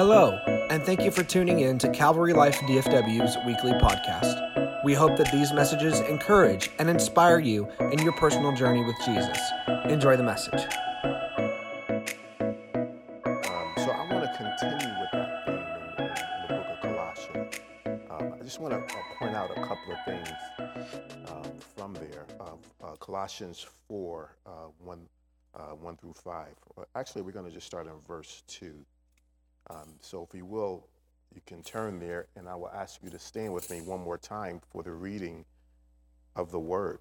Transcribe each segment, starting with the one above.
Hello, and thank you for tuning in to Calvary Life DFW's weekly podcast. We hope that these messages encourage and inspire you in your personal journey with Jesus. Enjoy the message. Um, so I want to continue with that theme in, in, in the book of Colossians. Um, I just want to uh, point out a couple of things um, from there. Uh, uh, Colossians 4, uh, 1, uh, 1 through 5. Actually, we're going to just start in verse 2. Um, so if you will, you can turn there, and I will ask you to stand with me one more time for the reading of the word.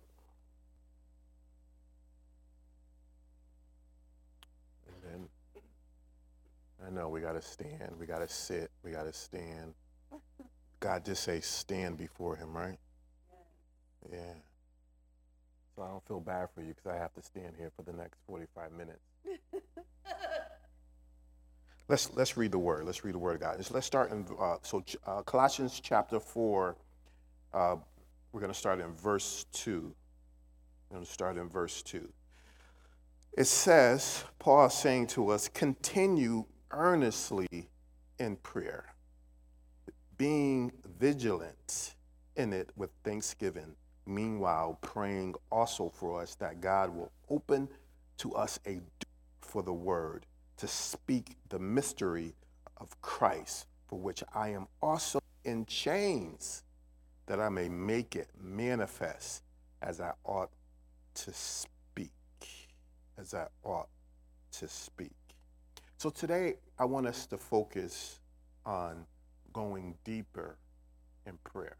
And then I know we got to stand, we got to sit, we got to stand. God did say stand before Him, right? Yeah. So I don't feel bad for you because I have to stand here for the next 45 minutes. let's let's read the word. Let's read the word of God. Just- Let's start in uh, so uh, Colossians chapter four. Uh, we're going to start in verse two. We're going to start in verse two. It says, Paul is saying to us, continue earnestly in prayer, being vigilant in it with thanksgiving. Meanwhile, praying also for us that God will open to us a door for the word to speak the mystery of Christ, for which I am also in chains, that I may make it manifest as I ought to speak, as I ought to speak. So today, I want us to focus on going deeper in prayer.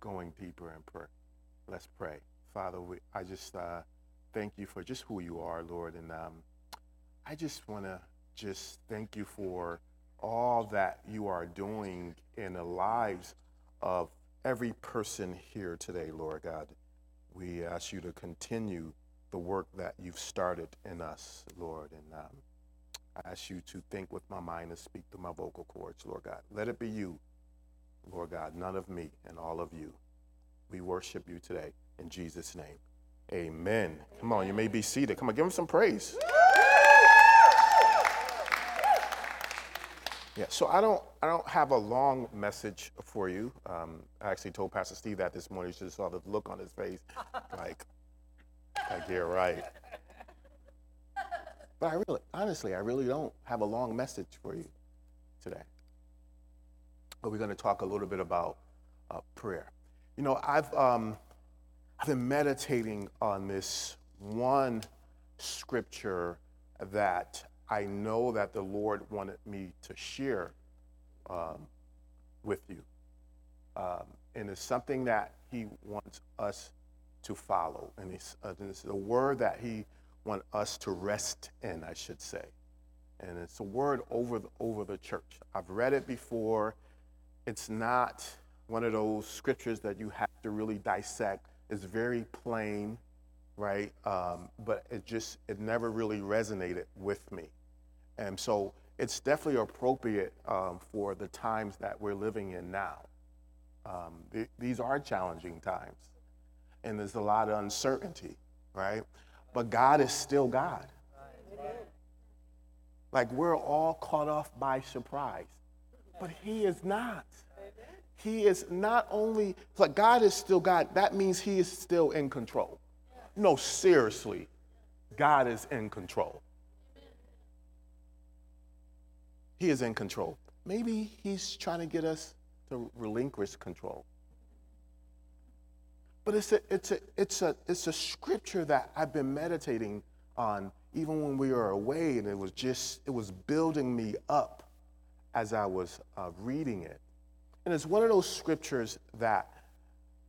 Going deeper in prayer. Let's pray. Father, we, I just uh, thank you for just who you are, Lord, and um, I just want to just thank you for all that you are doing in the lives of every person here today, Lord God. We ask you to continue the work that you've started in us, Lord. And um, I ask you to think with my mind and speak through my vocal cords, Lord God. Let it be you, Lord God, none of me and all of you. We worship you today in Jesus' name. Amen. Come on, you may be seated. Come on, give him some praise. Yeah, so I don't, I don't have a long message for you. Um, I actually told Pastor Steve that this morning. You should have saw the look on his face, like, like you're right. But I really, honestly, I really don't have a long message for you today. But we're going to talk a little bit about uh, prayer. You know, I've, um, I've been meditating on this one scripture that I know that the Lord wanted me to share um, with you. Um, and it's something that He wants us to follow. And it's, uh, it's a word that He wants us to rest in, I should say. And it's a word over the, over the church. I've read it before. It's not one of those scriptures that you have to really dissect. It's very plain, right? Um, but it just, it never really resonated with me. And so it's definitely appropriate um, for the times that we're living in now. Um, th- these are challenging times, and there's a lot of uncertainty, right? But God is still God. Like we're all caught off by surprise, but He is not. He is not only, like God is still God, that means He is still in control. No, seriously, God is in control. He is in control. Maybe he's trying to get us to relinquish control. But it's a, it's a, it's a, it's a scripture that I've been meditating on even when we were away, and it was just, it was building me up as I was uh, reading it. And it's one of those scriptures that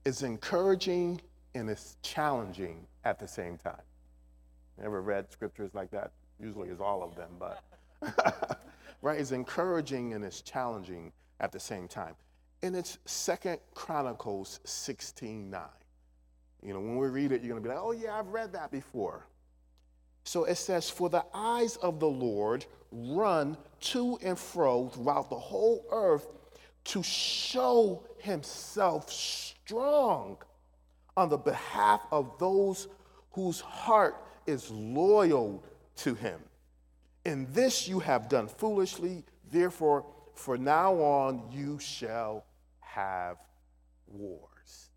is encouraging and it's challenging at the same time. Never read scriptures like that. Usually it's all of them, but right? It's encouraging and it's challenging at the same time. And it's Second Chronicles 16 9. You know, when we read it, you're going to be like, oh, yeah, I've read that before. So it says, For the eyes of the Lord run to and fro throughout the whole earth to show himself strong on the behalf of those whose heart is loyal to him. In this you have done foolishly Therefore, for now on, you shall have wars.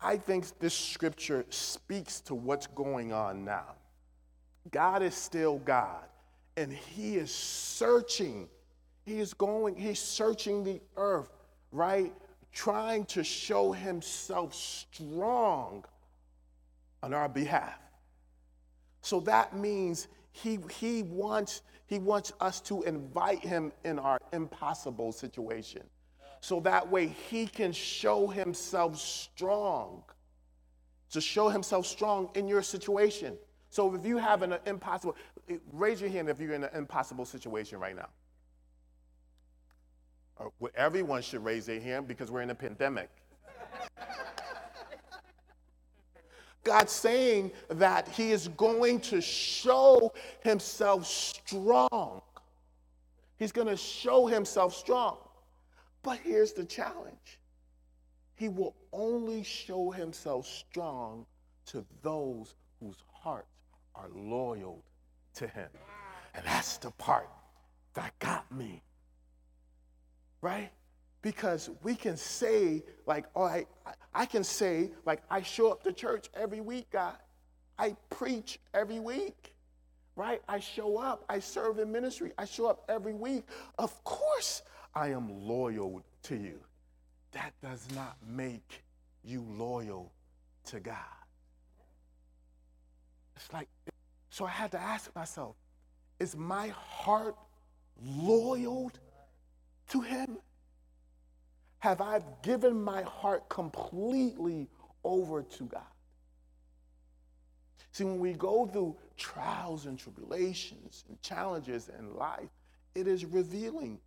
I think this scripture speaks to what's going on now. God is still God, and He is searching. He is going, He's searching the earth, right? Trying to show Himself strong on our behalf. So that means he, he, wants, he wants us to invite him in our impossible situation. So that way he can show himself strong. To show himself strong in your situation. So if you have an impossible, raise your hand if you're in an impossible situation right now. Everyone should raise their hand because we're in a pandemic. God's saying that He is going to show Himself strong. He's going to show Himself strong. But here's the challenge He will only show Himself strong to those whose hearts are loyal to Him. And that's the part that got me. Right? Because we can say like oh I, I can say like i show up to church every week god. I preach every week right? I show up. I serve in ministry. I show up every week. Of course i am loyal to you. That does not make you loyal to god. It's like so i had to ask myself is my heart loyal to him have I given my heart completely over to God? See, when we go through trials and tribulations and challenges in life, it is revealing.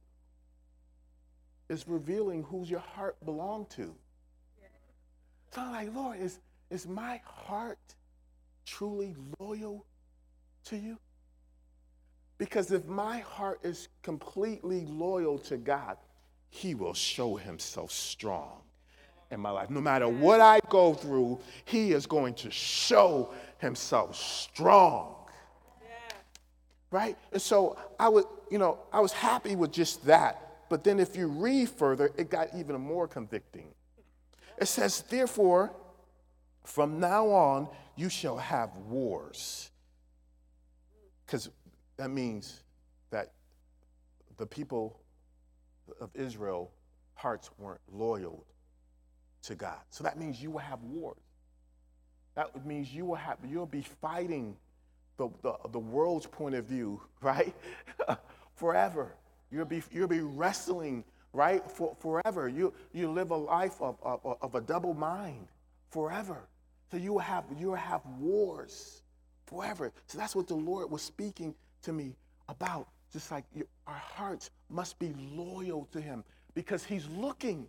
It's revealing who's your heart belonged to. So I'm like, Lord, is, is my heart truly loyal to you? Because if my heart is completely loyal to God, he will show himself strong in my life. No matter what I go through, he is going to show himself strong. Right? And so I was, you know, I was happy with just that. But then if you read further, it got even more convicting. It says, therefore, from now on, you shall have wars. Because that means that the people of Israel hearts weren't loyal to God. So that means you will have wars. That means you will have you'll be fighting the, the, the world's point of view, right? forever. You'll be you'll be wrestling, right? For forever. You you live a life of, of, of a double mind forever. So you will have you will have wars forever. So that's what the Lord was speaking to me about just like our hearts must be loyal to him because he's looking,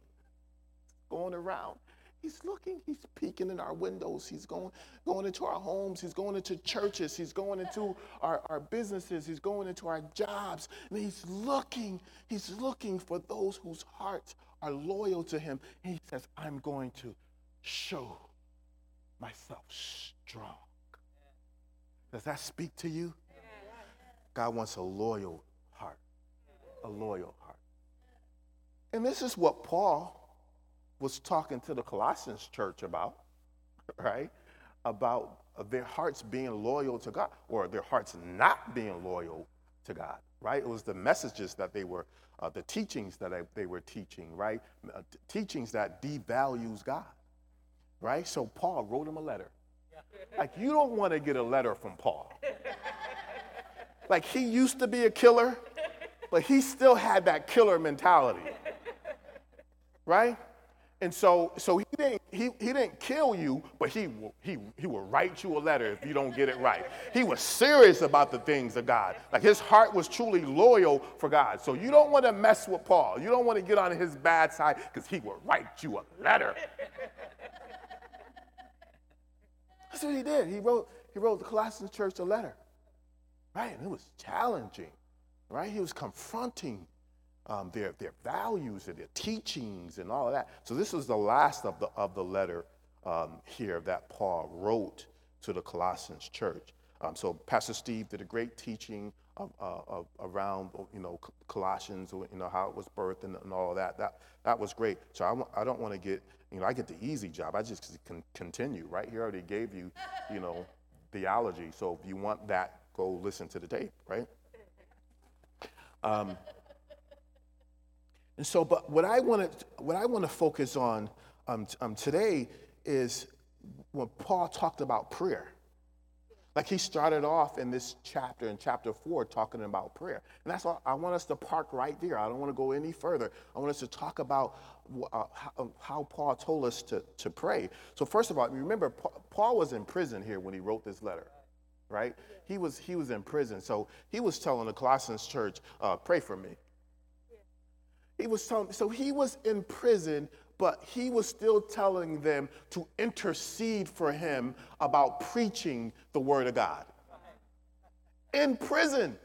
going around. He's looking, he's peeking in our windows, he's going, going into our homes, he's going into churches, he's going into our, our businesses, he's going into our jobs, and he's looking, he's looking for those whose hearts are loyal to him. And he says, I'm going to show myself strong. Does that speak to you? God wants a loyal heart, a loyal heart. And this is what Paul was talking to the Colossians church about, right? About their hearts being loyal to God or their hearts not being loyal to God, right? It was the messages that they were, uh, the teachings that I, they were teaching, right? Uh, teachings that devalues God, right? So Paul wrote him a letter. Like, you don't want to get a letter from Paul. Like he used to be a killer, but he still had that killer mentality. Right? And so, so he didn't he, he didn't kill you, but he he he will write you a letter if you don't get it right. He was serious about the things of God. Like his heart was truly loyal for God. So you don't want to mess with Paul. You don't want to get on his bad side because he will write you a letter. That's what he did. He wrote he wrote the Colossians church a letter right? And it was challenging, right? He was confronting um, their, their values and their teachings and all of that. So this was the last of the, of the letter um, here that Paul wrote to the Colossians church. Um, so Pastor Steve did a great teaching of, uh, of, around, you know, Colossians, you know, how it was birthed and, and all of that. That, that was great. So I, I don't want to get, you know, I get the easy job. I just can continue, right? He already gave you, you know, theology. So if you want that, go listen to the tape, right? Um, and so, but what I want to, what I want to focus on um, um, today is when Paul talked about prayer. Like he started off in this chapter, in chapter four, talking about prayer. And that's why I want us to park right there. I don't want to go any further. I want us to talk about uh, how, um, how, Paul told us to, to pray. So, first of all, remember, Paul was in prison here when he wrote this letter, right? He was, he was in prison. So, he was telling the Colossians church, uh, pray for me. He was telling, so he was in prison but he was still telling them to intercede for him about preaching the word of God. In prison.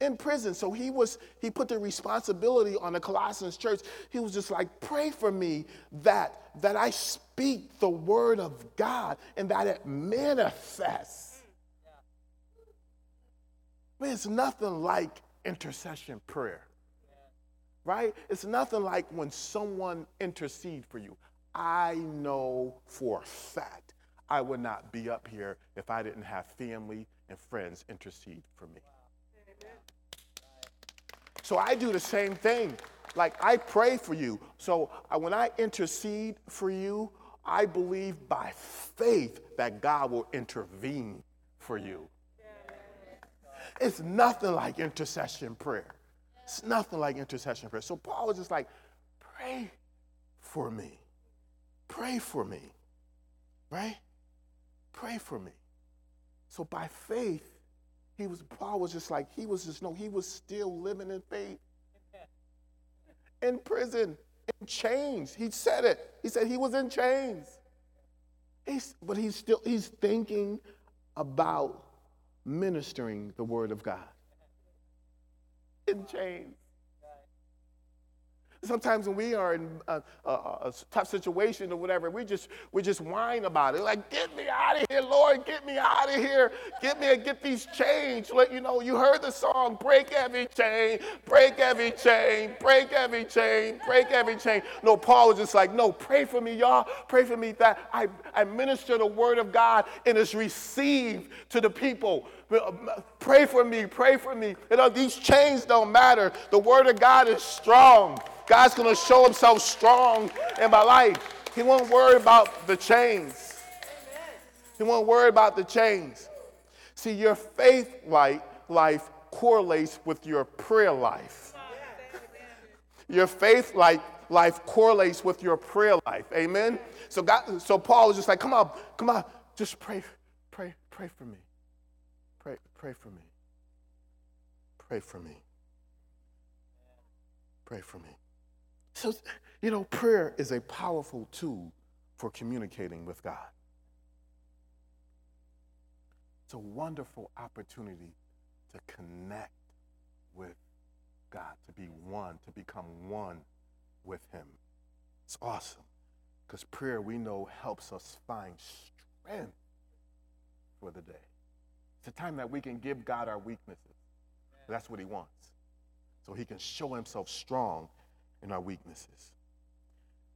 In prison. So he was, he put the responsibility on the Colossians church. He was just like, pray for me that, that I speak the word of God and that it manifests. Mean, it's nothing like intercession prayer right? It's nothing like when someone intercedes for you. I know for a fact I would not be up here if I didn't have family and friends intercede for me. So I do the same thing. Like I pray for you. So uh, when I intercede for you, I believe by faith that God will intervene for you. It's nothing like intercession prayer. It's nothing like intercession prayer. So Paul was just like, pray for me. Pray for me. Right? Pray for me. So by faith, he was Paul was just like, he was just no, he was still living in faith. In prison, in chains. He said it. He said he was in chains. He's, but he's still he's thinking about ministering the word of God in chains. Sometimes when we are in a, a, a, tough situation or whatever, we just we just whine about it. Like, get me out of here, Lord, get me out of here. Get me and get these chains. Let you know you heard the song, break every chain, break every chain, break every chain, break every chain. No, Paul was just like, no, pray for me, y'all. Pray for me that I, I minister the word of God and is received to the people. Um, pray for me, pray for me. You know, these chains don't matter. The word of God is strong. God's going to show himself strong in my life. He won't worry about the chains. He won't worry about the chains. See, your faith life, correlates with your prayer life. Your faith life, life correlates with your prayer life. Amen. So God, so Paul was just like, come on, come on, just pray, pray, pray for me. Pray, pray for me. Pray for me. Pray for me. So, you know, prayer is a powerful tool for communicating with God. It's a wonderful opportunity to connect with God, to be one, to become one with Him. It's awesome because prayer, we know, helps us find strength for the day. It's a time that we can give God our weaknesses. That's what He wants. So He can show Himself strong in our weaknesses.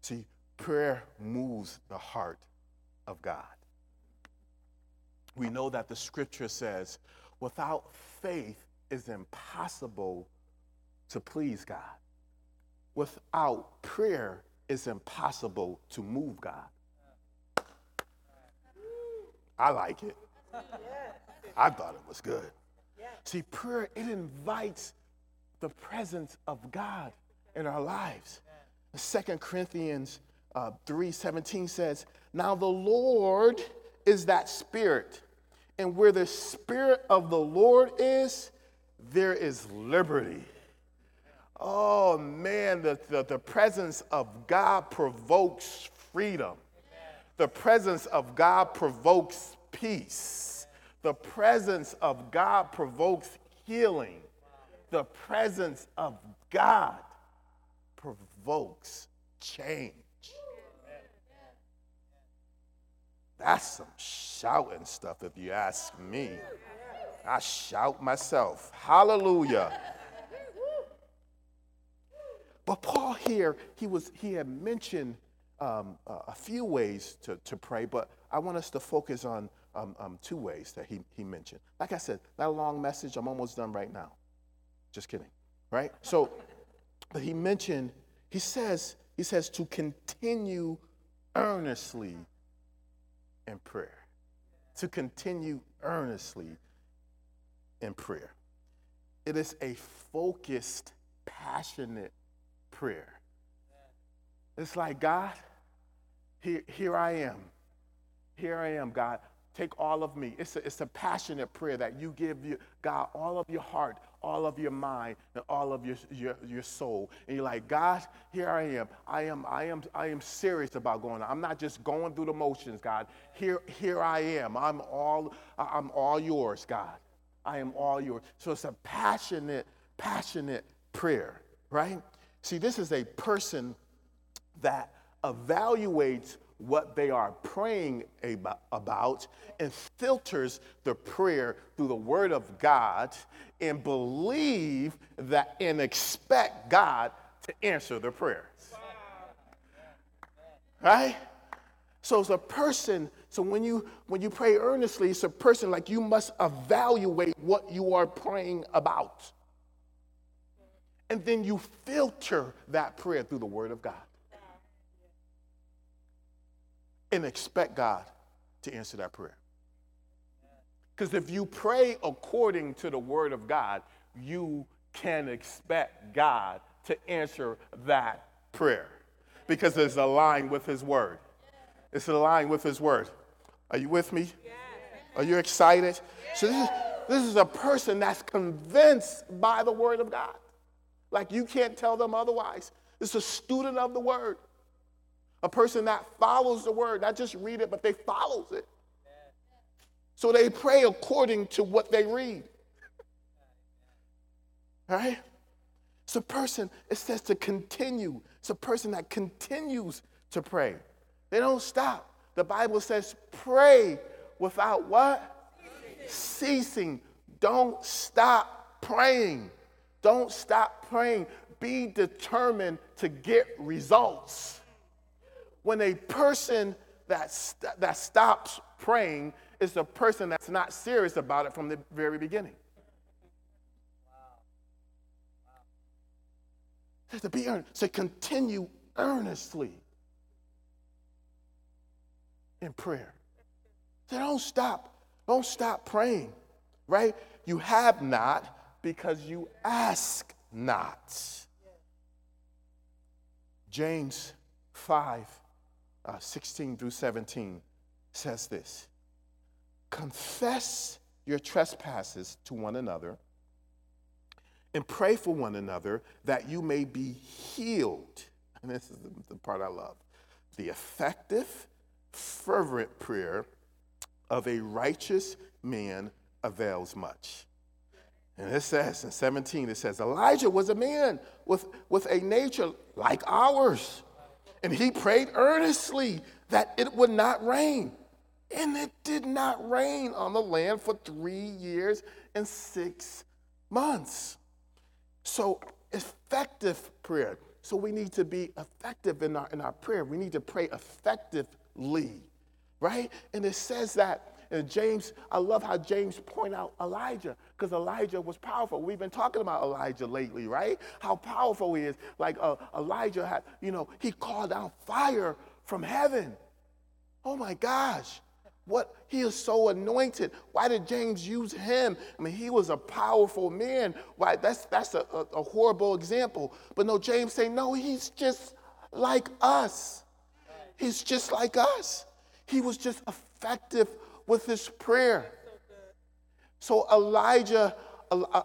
See, prayer moves the heart of God. We know that the scripture says, without faith, it's impossible to please God. Without prayer, it's impossible to move God. I like it. I thought it was good. See, prayer, it invites the presence of God in our lives. Second Corinthians uh, 3:17 says, "Now the Lord is that Spirit, and where the Spirit of the Lord is, there is liberty." Oh man, the, the, the presence of God provokes freedom. The presence of God provokes peace. The presence of God provokes healing. The presence of God provokes change. That's some shouting stuff, if you ask me. I shout myself. Hallelujah. But Paul here, he was he had mentioned um, a few ways to, to pray, but I want us to focus on um, um, two ways that he, he mentioned. Like I said, that long message, I'm almost done right now. Just kidding, right? So, but he mentioned, he says, he says to continue earnestly in prayer. To continue earnestly in prayer. It is a focused, passionate prayer. It's like, God, here, here I am. Here I am, God. Take all of me. It's a, it's a passionate prayer that you give you, God all of your heart, all of your mind, and all of your, your, your soul. And you're like, God, here I am. I am, I am, I am serious about going. I'm not just going through the motions, God. Here, here I am. I'm all, I'm all yours, God. I am all yours. So it's a passionate, passionate prayer, right? See, this is a person that evaluates what they are praying about and filters the prayer through the word of God and believe that and expect God to answer their prayers. Right? So it's a person, so when you when you pray earnestly, it's a person like you must evaluate what you are praying about. And then you filter that prayer through the word of God and expect God to answer that prayer. Because if you pray according to the word of God, you can expect God to answer that prayer because it's aligned with his word. It's aligned with his word. Are you with me? Are you excited? So this is, this is a person that's convinced by the word of God. Like you can't tell them otherwise. It's a student of the word. A person that follows the word, not just read it, but they follows it. So they pray according to what they read. Right? It's a person, it says to continue. It's a person that continues to pray. They don't stop. The Bible says, pray without what? Ceasing. Ceasing. Don't stop praying. Don't stop praying. Be determined to get results when a person that, st- that stops praying is a person that's not serious about it from the very beginning. Wow. To be earnest, to continue earnestly in prayer. So don't stop. Don't stop praying, right? You have not because you ask not. James 5 uh, 16 through 17 says this Confess your trespasses to one another and pray for one another that you may be healed. And this is the, the part I love. The effective, fervent prayer of a righteous man avails much. And it says in 17, it says, Elijah was a man with, with a nature like ours and he prayed earnestly that it would not rain. And it did not rain on the land for three years and six months. So, effective prayer. So, we need to be effective in our, in our prayer. We need to pray effectively, right? And it says that and James, I love how James point out Elijah, because Elijah was powerful. We've been talking about Elijah lately, right? How powerful he is. Like uh, Elijah had, you know, he called down fire from heaven. Oh my gosh. What he is so anointed. Why did James use him? I mean, he was a powerful man. Why that's that's a, a, a horrible example. But no, James saying, no, he's just like us. He's just like us. He was just effective with his prayer. So Elijah,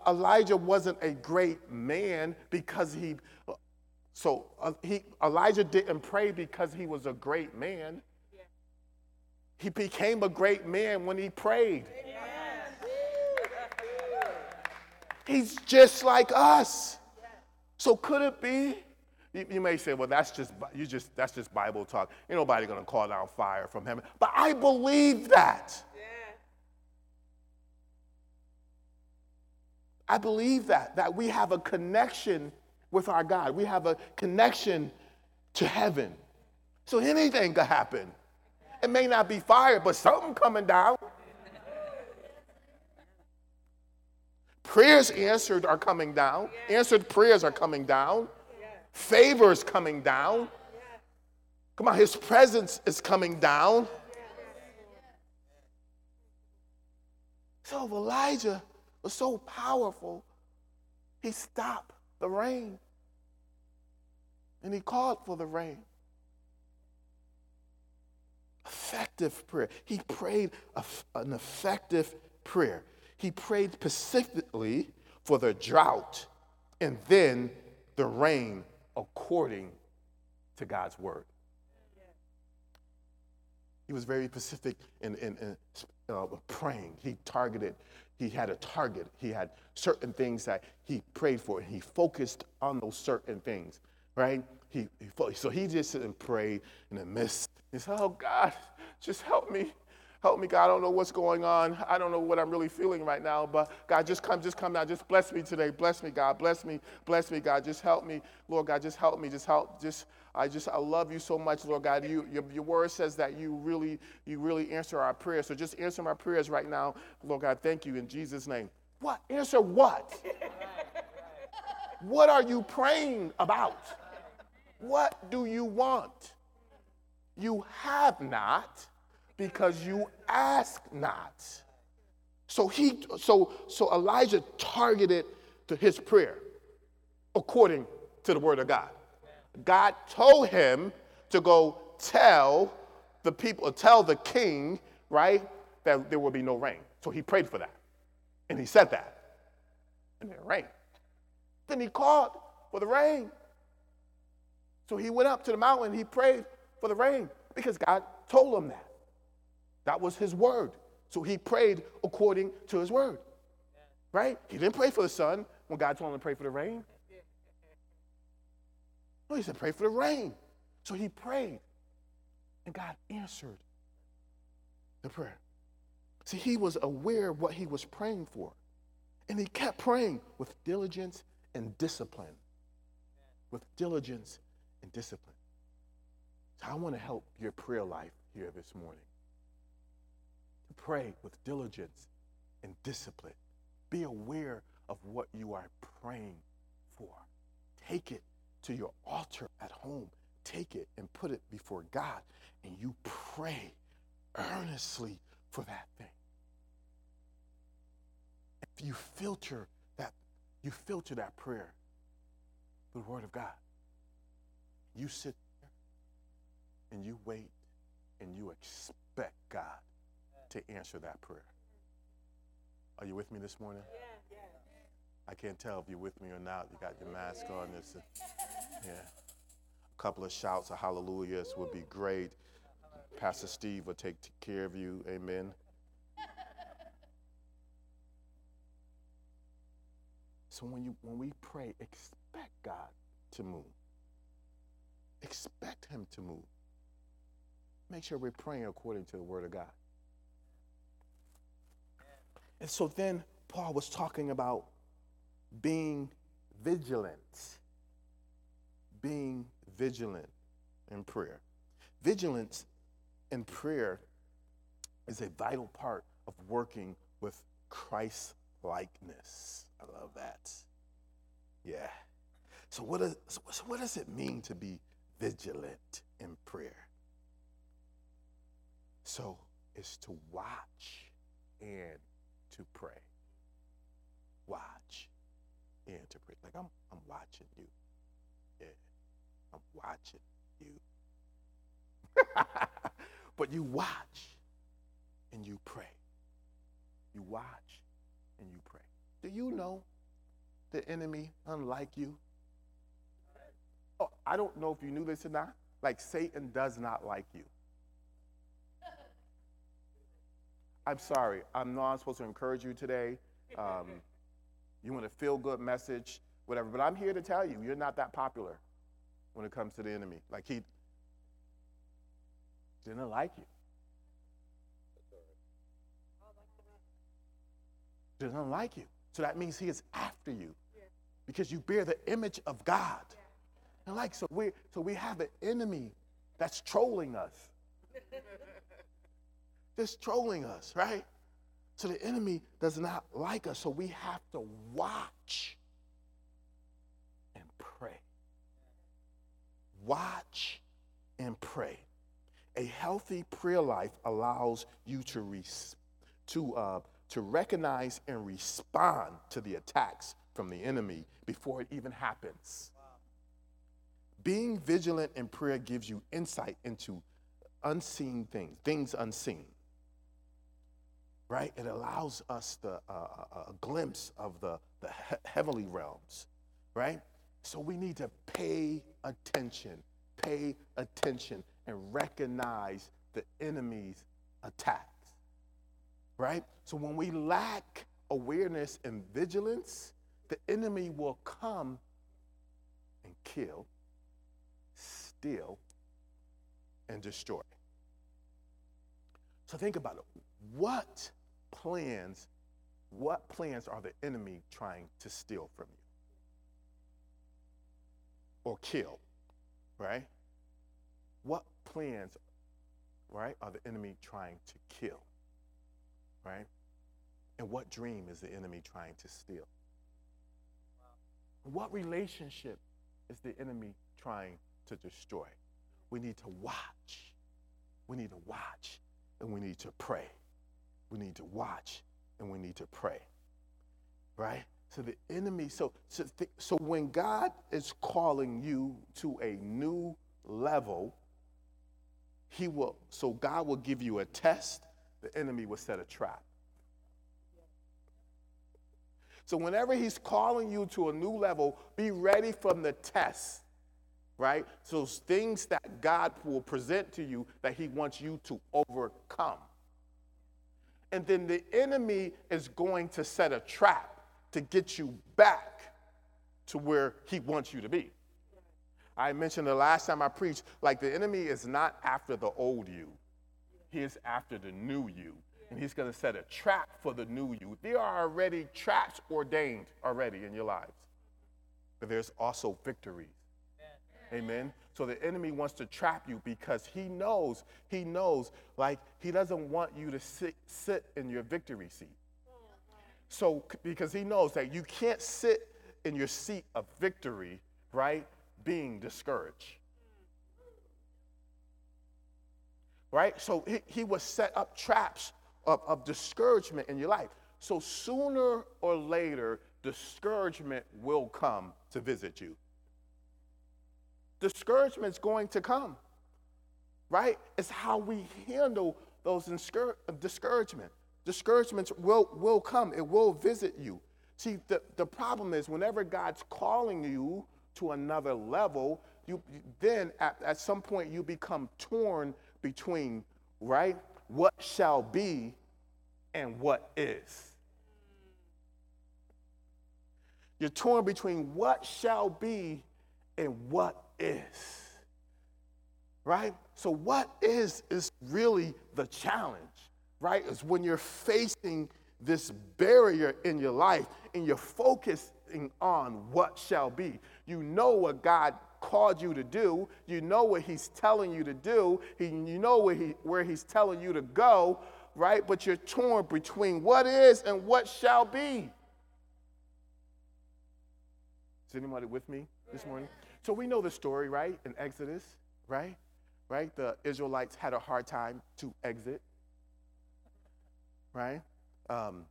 Elijah wasn't a great man because he, so uh, he, Elijah didn't pray because he was a great man. He became a great man when he prayed. He's just like us. So could it be You, you may say, well, that's just you just that's just Bible talk. Ain't nobody gonna call down fire from heaven. But I believe that. I believe that, that we have a connection with our God. We have a connection to heaven. So anything could happen. It may not be fire, but something coming down. Prayers answered are coming down. Answered prayers are coming down. Favors coming down. Come on, his presence is coming down. So Elijah was so powerful, he stopped the rain. And he called for the rain. Effective prayer. He prayed an effective prayer. He prayed specifically for the drought and then the rain according to God's word. He was very specific in, in, in uh, praying. He targeted, he had a target. He had certain things that he prayed for. He focused on those certain things, right? He, he so he just didn't pray in the midst. He said, Oh God, just help me. Help me, God. I don't know what's going on. I don't know what I'm really feeling right now, but God, just come, just come now. Just bless me today. Bless me, God. Bless me. Bless me, God. Just help me. Lord God, just help me. Just help. Just I just I love you so much, Lord God. You your, your word says that you really, you really answer our prayers. So just answer my prayers right now, Lord God. Thank you in Jesus' name. What? Answer what? what are you praying about? What do you want? You have not because you ask not. So he so so Elijah targeted to his prayer according to the word of God. God told him to go tell the people, tell the king, right, that there will be no rain. So he prayed for that. And he said that. And it rained. Then he called for the rain. So he went up to the mountain, he prayed for the rain because God told him that. That was his word. So he prayed according to his word. Right? He didn't pray for the sun when God told him to pray for the rain. No, he said, pray for the rain. So he prayed. And God answered the prayer. See, he was aware of what he was praying for. And he kept praying with diligence and discipline. With diligence and discipline. So I want to help your prayer life here this morning. Pray with diligence and discipline. Be aware of what you are praying for. Take it to your altar at home. Take it and put it before God, and you pray earnestly for that thing. If you filter that, you filter that prayer with the Word of God. You sit there and you wait and you expect God to answer that prayer. Are you with me this morning? I can't tell if you're with me or not. You got your mask on. This, yeah. A couple of shouts of hallelujahs would be great. Pastor Steve will take care of you. Amen. So when you when we pray, expect God to move. Expect him to move. Make sure we're praying according to the word of God. And so then Paul was talking about being vigilant. Being vigilant in prayer. Vigilance in prayer is a vital part of working with Christ likeness. I love that. Yeah. So what, is, so what does it mean to be vigilant in prayer? So it's to watch and to pray. Watch and to pray. Like I'm, I'm watching you. Yeah, I'm watching you. but you watch and you pray. You watch and you pray. Do you know the enemy, unlike you? Oh, I don't know if you knew this or not. Like Satan does not like you. I'm sorry. I'm not supposed to encourage you today. Um, you want a feel good message, whatever. But I'm here to tell you, you're not that popular. when it comes to the enemy. Like he didn't like you. Doesn't like you. So that means he is after you because you bear the image of God. And like so we so we have an enemy that's trolling us. Just trolling us, right? So the enemy does not like us. So we have to watch and pray. Watch and pray. A healthy prayer life allows you to, res- to, uh, to recognize and respond to the attacks from the enemy before it even happens. Being vigilant in prayer gives you insight into unseen things, things unseen. Right? It allows us the, uh, a, a glimpse of the, the he- heavenly realms. Right? So we need to pay attention, pay attention, and recognize the enemy's attacks. Right? So when we lack awareness and vigilance, the enemy will come and kill, steal, and destroy. So think about it. What plans, what plans are the enemy trying to steal from you? Or kill, right? What plans, right, are the enemy trying to kill? Right? And what dream is the enemy trying to steal? What relationship is the enemy trying to destroy? We need to watch. We need to watch and we need to pray. We need to watch and we need to pray. Right? So the enemy, so so, th- so when God is calling you to a new level, he will so God will give you a test, the enemy will set a trap. So whenever he's calling you to a new level, be ready from the test, right? So things that God will present to you that he wants you to overcome. And then the enemy is going to set a trap to get you back to where he wants you to be. I mentioned the last time I preached, like the enemy is not after the old you, he is after the new you and he's going to set a trap for the new you. There are already traps ordained already in your lives, but there's also victories. Amen. So the enemy wants to trap you because he knows, he knows, like he doesn't want you to sit, sit in your victory seat. So because he knows that you can't sit in your seat of victory, right, being discouraged. Right? So he, he will set up traps of, of discouragement in your life. So sooner or later, discouragement will come to visit you. Discouragement's going to come, right? It's how we handle those discour- discouragement. Discouragements will, will come, it will visit you. See, the, the problem is whenever God's calling you to another level, you then at, at some point you become torn between, right? what shall be and what is. You're torn between what shall be and what is. Right? So, what is is really the challenge, right? Is when you're facing this barrier in your life and you're focusing on what shall be. You know what God called you to do. You know what he's telling you to do. You know where, he, where he's telling you to go, right? But you're torn between what is and what shall be. Is anybody with me this morning? So we know the story, right? In Exodus, right? Right? The Israelites had a hard time to exit, right? Um,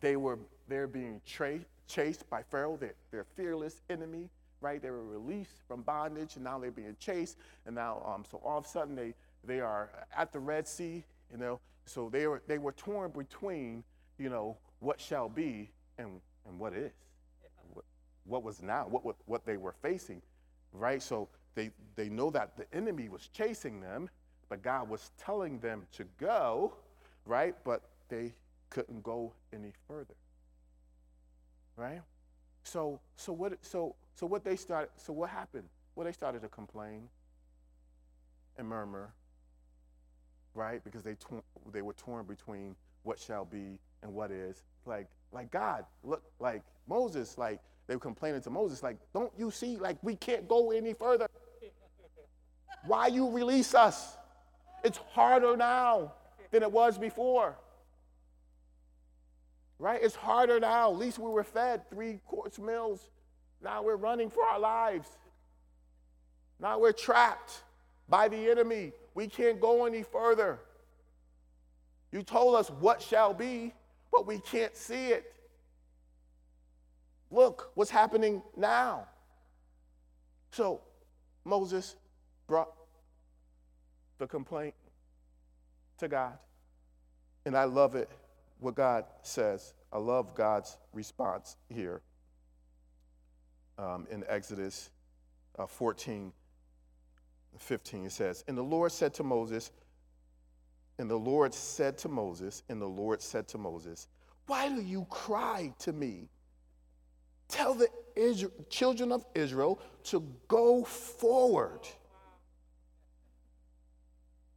they were they're being tra- chased by Pharaoh, their, their fearless enemy, right? They were released from bondage, and now they're being chased. And now, um, so all of a sudden, they they are at the Red Sea. You know, so they were they were torn between, you know, what shall be and and what is, what, was now, what, what what they were facing, right? So they they know that the enemy was chasing them, but God was telling them to go, right? But they couldn't go any further, right? So so what so so what they started so what happened? Well, they started to complain and murmur, right? Because they, they were torn between what shall be and what is. Like, like God, look, like Moses, like they were complaining to Moses, like, don't you see, like we can't go any further. Why you release us? It's harder now than it was before. Right? It's harder now. At least we were fed three course meals. Now we're running for our lives. Now we're trapped by the enemy. We can't go any further. You told us what shall be, but we can't see it. Look what's happening now. So Moses brought the complaint to God. And I love it, what God says. I love God's response here um, in Exodus uh, 14 15. It says, And the Lord said to Moses, and the Lord said to Moses, and the Lord said to Moses, Why do you cry to me? Tell the Israel, children of Israel to go forward.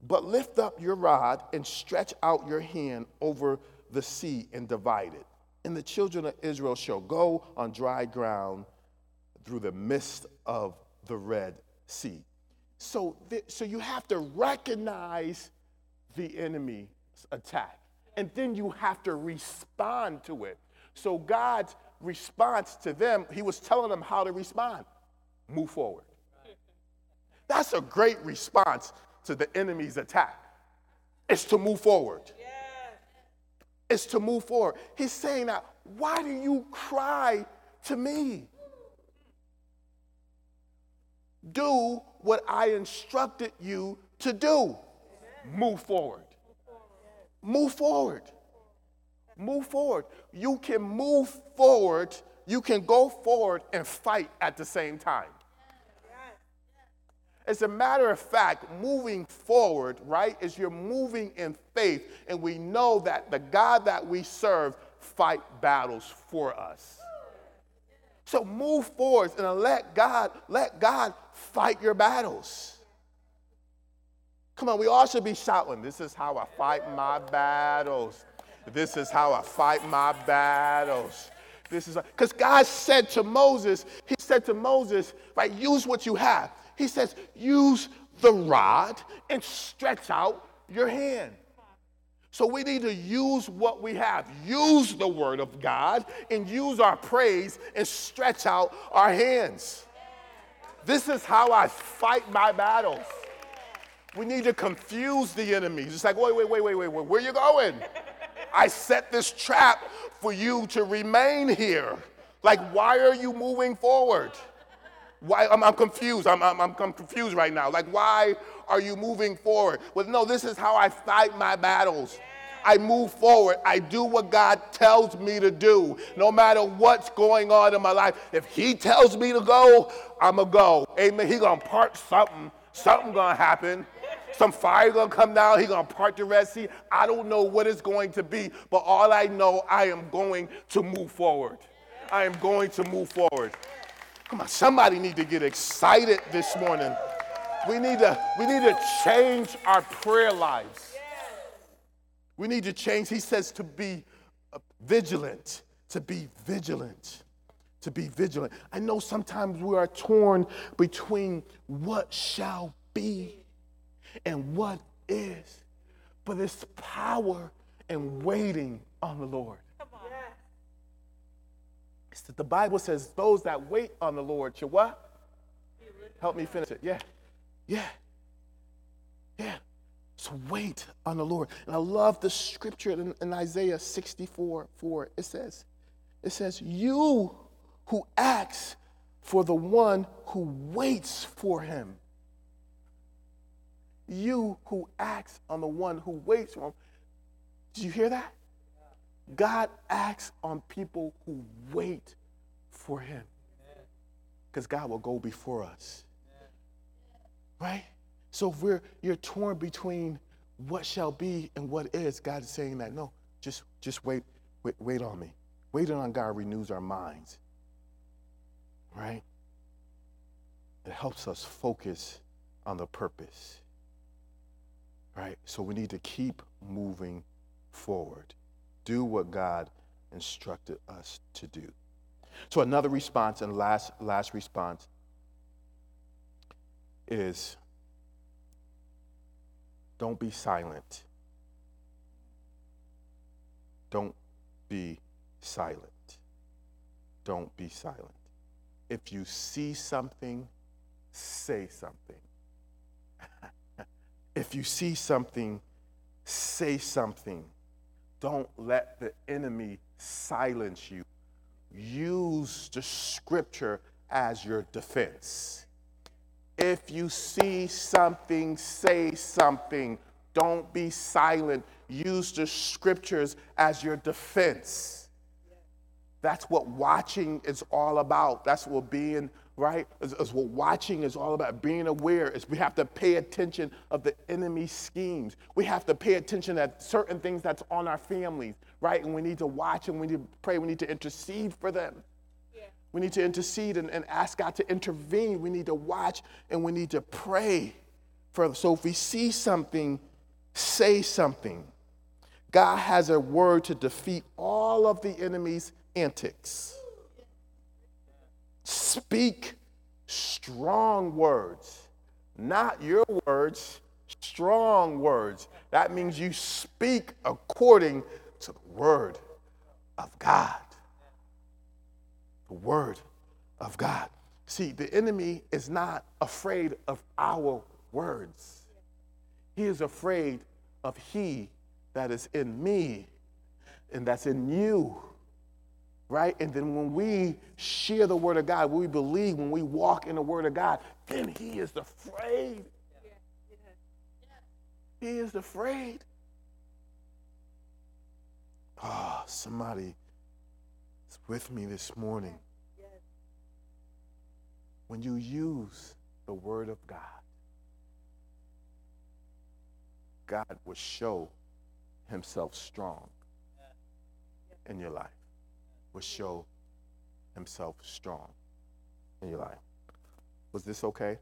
But lift up your rod and stretch out your hand over the sea and divide it. And the children of Israel shall go on dry ground through the midst of the Red Sea. So, th- so you have to recognize the enemy's attack, and then you have to respond to it. So God's response to them, He was telling them how to respond. Move forward. That's a great response to the enemy's attack. It's to move forward. It's to move forward. He's saying that, why do you cry to me? Do what I instructed you to do. Move forward. Move forward. Move forward. You can move forward. You can go forward and fight at the same time. As a matter of fact, moving forward, right, is you're moving in faith, and we know that the God that we serve fight battles for us. So move forward and let God, let God fight your battles. Come on, we all should be shouting, This is how I fight my battles. This is how I fight my battles. This is because God said to Moses, He said to Moses, right, use what you have. He says, use the rod and stretch out your hand. So we need to use what we have, use the word of God, and use our praise and stretch out our hands. This is how I fight my battles. We need to confuse the enemy. It's like, wait, wait, wait, wait, wait, wait, where are you going? I set this trap for you to remain here. Like, why are you moving forward? Why? I'm, I'm confused. I'm, I'm, I'm confused right now. Like, why are you moving forward? Well, no, this is how I fight my battles. I move forward. I do what God tells me to do, no matter what's going on in my life. If He tells me to go, I'm going to go. Amen. He going to part something. Something going to happen. Some fire to come down. He to part the Red Sea. I don't know what it's going to be, but all I know, I am going to move forward. I am going to move forward. Come on, somebody need to get excited this morning. We need to, we need to change our prayer lives. We need to change. He says to be uh, vigilant, to be vigilant, to be vigilant. I know sometimes we are torn between what shall be and what is, but it's power and waiting on the Lord. It's that the Bible says those that wait on the Lord shall what? Help me finish it. Yeah. Yeah. Yeah. So wait on the Lord. And I love the scripture in, in, Isaiah 64 4. It says, it says, You who acts for the one who waits for him. You who acts on the one who waits for him. Did you hear that? God acts on people who wait for him. Because God will go before us. Right? So if we're you're torn between what shall be and what is, God is saying that no, just just wait, wait, wait on me. Waiting on God renews our minds. Right? It helps us focus on the purpose. Right? So we need to keep moving forward. Do what God instructed us to do. So another response and last last response is don't be silent. Don't be silent. Don't be silent. If you see something, say something. if you see something, say something. Don't let the enemy silence you. Use the scripture as your defense. If you see something, say something. Don't be silent. Use the scriptures as your defense. That's what watching is all about. That's what being right As, is, what watching is all about. Being aware is we have to pay attention of the enemy schemes. We have to pay attention at certain things that's on our families, right? And we need to watch and we need to pray. We need to intercede for them. We need to intercede and, and ask God to intervene. We need to watch and we need to pray for. So if we see something, say something. God has a word to defeat all of the enemy's antics. Speak strong words, not your words, strong words. That means you speak according to the word of God the Word of God. See, the enemy is not afraid of our words, he is afraid of He that is in me and that's in you. Right? And then when we share the Word of God, we believe, when we walk in the Word of God, then He is afraid. He is afraid. Ah, oh, somebody is with me this morning. When you use the Word of God, God will show Himself strong in your life, will show Himself strong in your life. Was this okay?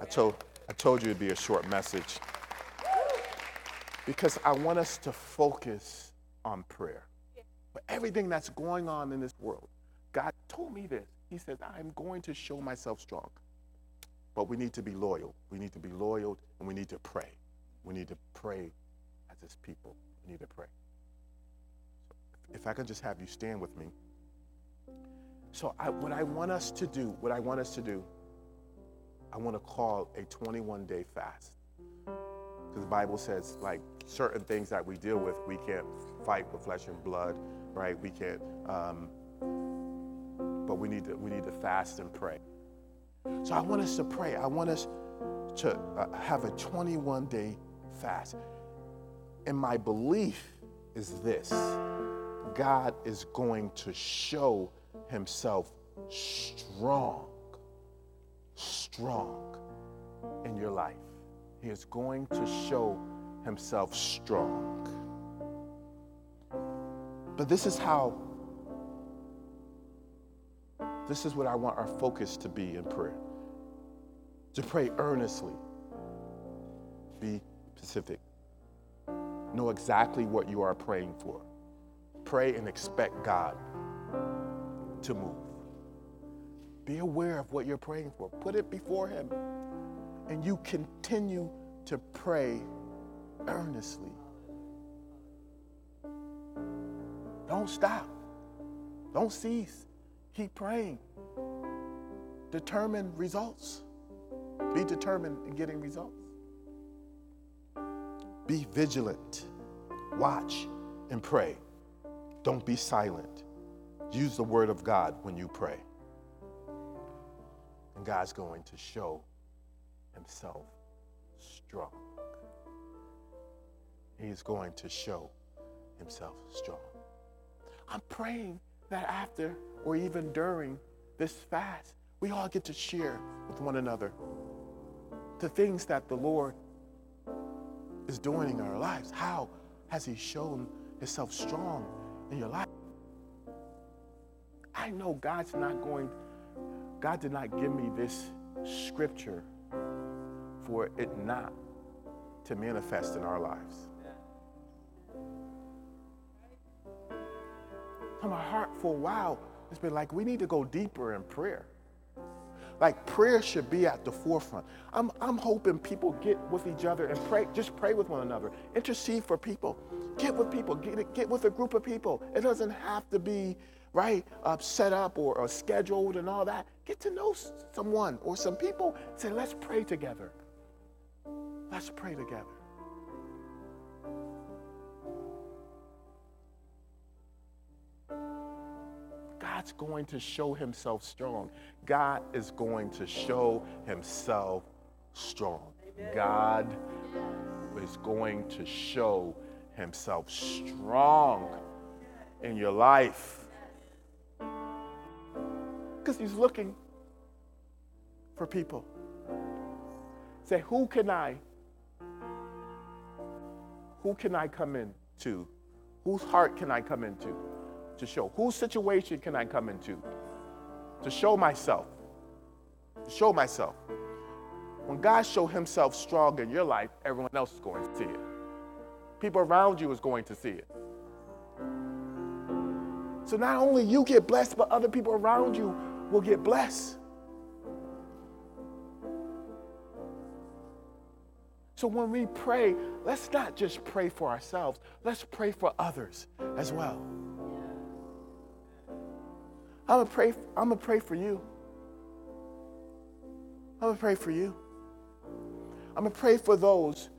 I told, I told you it'd be a short message because I want us to focus on prayer for everything that's going on in this world. God told me this. He says, I'm going to show myself strong. But we need to be loyal. We need to be loyal and we need to pray. We need to pray as his people. We need to pray. If I can just have you stand with me. So I, what I want us to do, what I want us to do, I want to call a 21 day fast. Because the Bible says, like, certain things that we deal with, we can't fight with flesh and blood right? We can't, um, but we need to we need to fast and pray. So I want us to pray. I want us to uh, have a 21 day fast. And my belief is this God is going to show himself strong, strong in your life. He is going to show himself strong. But this is how, this is what I want our focus to be in prayer. To pray earnestly, be specific, know exactly what you are praying for. Pray and expect God to move. Be aware of what you're praying for, put it before Him, and you continue to pray earnestly. Don't stop. Don't cease. Keep praying. Determine results. Be determined in getting results. Be vigilant. Watch and pray. Don't be silent. Use the word of God when you pray. And God's going to show himself strong. He's going to show himself strong. I'm praying that after or even during this fast, we all get to share with one another the things that the Lord is doing in our lives. How has He shown Himself strong in your life? I know God's not going God did not give me this scripture for it not to manifest in our lives. From my heart for a while, it's been like we need to go deeper in prayer. Like prayer should be at the forefront. I'm, I'm hoping people get with each other and pray, just pray with one another. Intercede for people. Get with people. Get, get with a group of people. It doesn't have to be, right, uh, set up or, or scheduled and all that. Get to know someone or some people. Say, let's pray together. Let's pray together. God's going to show himself strong. God is going to show himself strong. God is going to show himself strong in your life. Because he's looking for people. Say, who can I? Who can I come into? Whose heart can I come into? to show? Whose situation can I come into? To show myself. To show myself. When God show himself strong in your life, everyone else is going to see it. People around you is going to see it. So not only you get blessed, but other people around you will get blessed. So when we pray, let's not just pray for ourselves, let's pray for others as well. I'm gonna pray. I'm gonna pray for you. I'm gonna pray for you. I'm gonna pray for those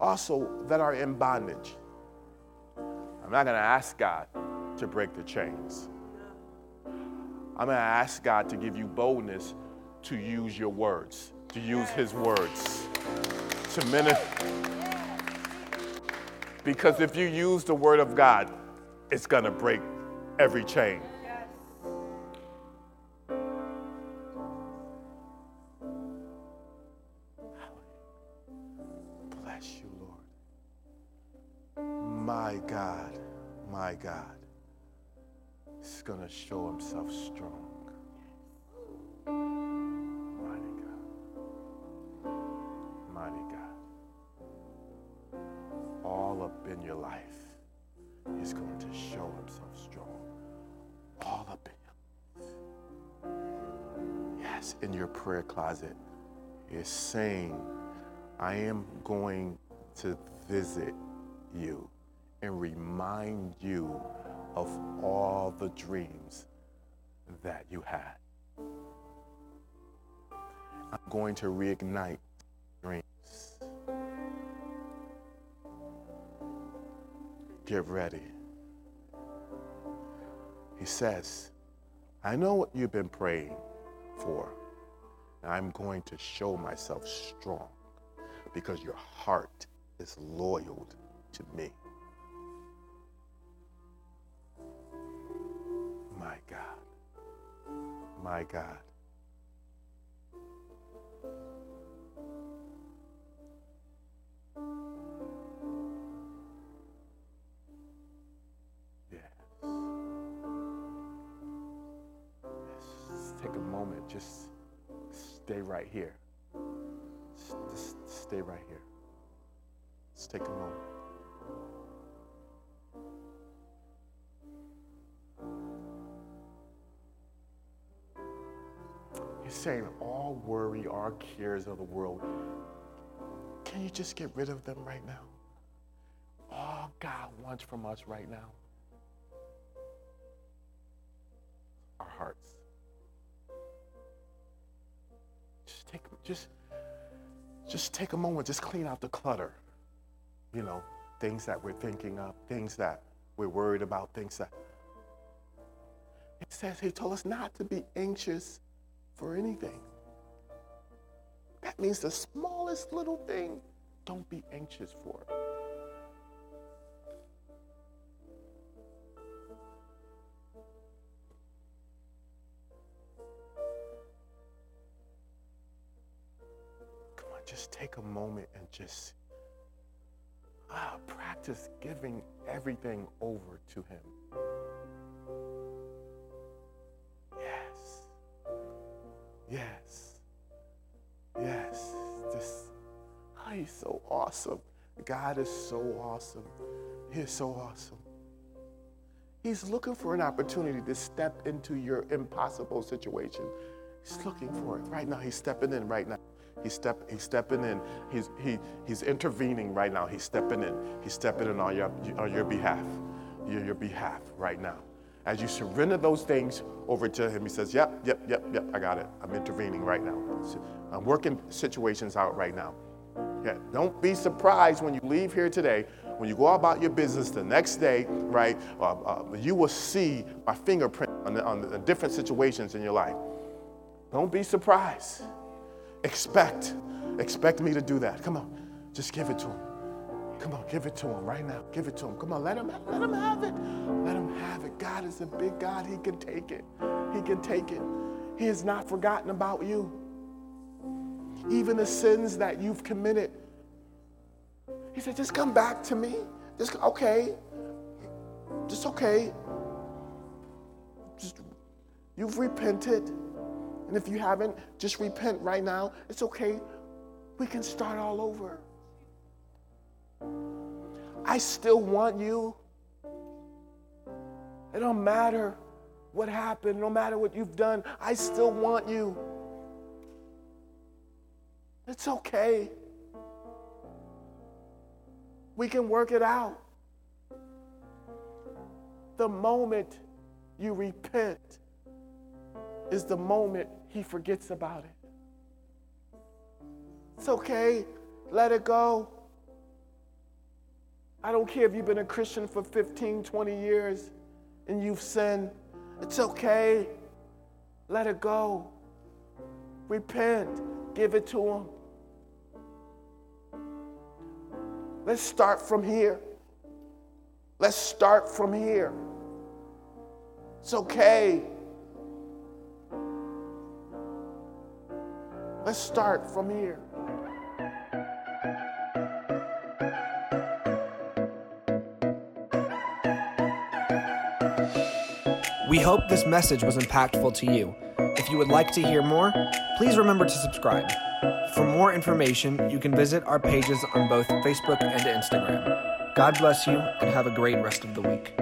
also that are in bondage. I'm not gonna ask God to break the chains. I'm gonna ask God to give you boldness to use your words, to use His words, to minister. Because if you use the word of God, it's gonna break every chain. Prayer closet, is saying, I am going to visit you and remind you of all the dreams that you had. I'm going to reignite dreams. Get ready. He says, I know what you've been praying for. I'm going to show myself strong because your heart is loyal to me. My God. My God. Stay right here. Just stay right here. Let's take a moment. He's saying all worry, all cares of the world, can you just get rid of them right now? All God wants from us right now our hearts. Just just take a moment, just clean out the clutter. You know, things that we're thinking of, things that we're worried about, things that it says he told us not to be anxious for anything. That means the smallest little thing, don't be anxious for it. Just ah, practice giving everything over to Him. Yes. Yes. Yes. This, oh, he's so awesome. God is so awesome. He is so awesome. He's looking for an opportunity to step into your impossible situation. He's looking for it right now. He's stepping in right now. He's, step, he's stepping in. He's, he, he's intervening right now. He's stepping in. He's stepping in on your, on your behalf. Your, your behalf right now. As you surrender those things over to him, he says, Yep, yep, yep, yep, I got it. I'm intervening right now. I'm working situations out right now. Yeah, don't be surprised when you leave here today, when you go about your business the next day, right? Uh, uh, you will see my fingerprint on, the, on the different situations in your life. Don't be surprised. Expect, expect me to do that. Come on, just give it to him. Come on, give it to him right now. Give it to him. Come on, let him, let him have it. Let him have it. God is a big God. He can take it. He can take it. He has not forgotten about you. Even the sins that you've committed. He said, just come back to me. Just okay. Just okay. Just you've repented. And if you haven't, just repent right now. It's okay. We can start all over. I still want you. It don't matter what happened, no matter what you've done, I still want you. It's okay. We can work it out. The moment you repent is the moment he forgets about it. It's okay. Let it go. I don't care if you've been a Christian for 15, 20 years and you've sinned. It's okay. Let it go. Repent. Give it to Him. Let's start from here. Let's start from here. It's okay. Let's start from here. We hope this message was impactful to you. If you would like to hear more, please remember to subscribe. For more information, you can visit our pages on both Facebook and Instagram. God bless you and have a great rest of the week.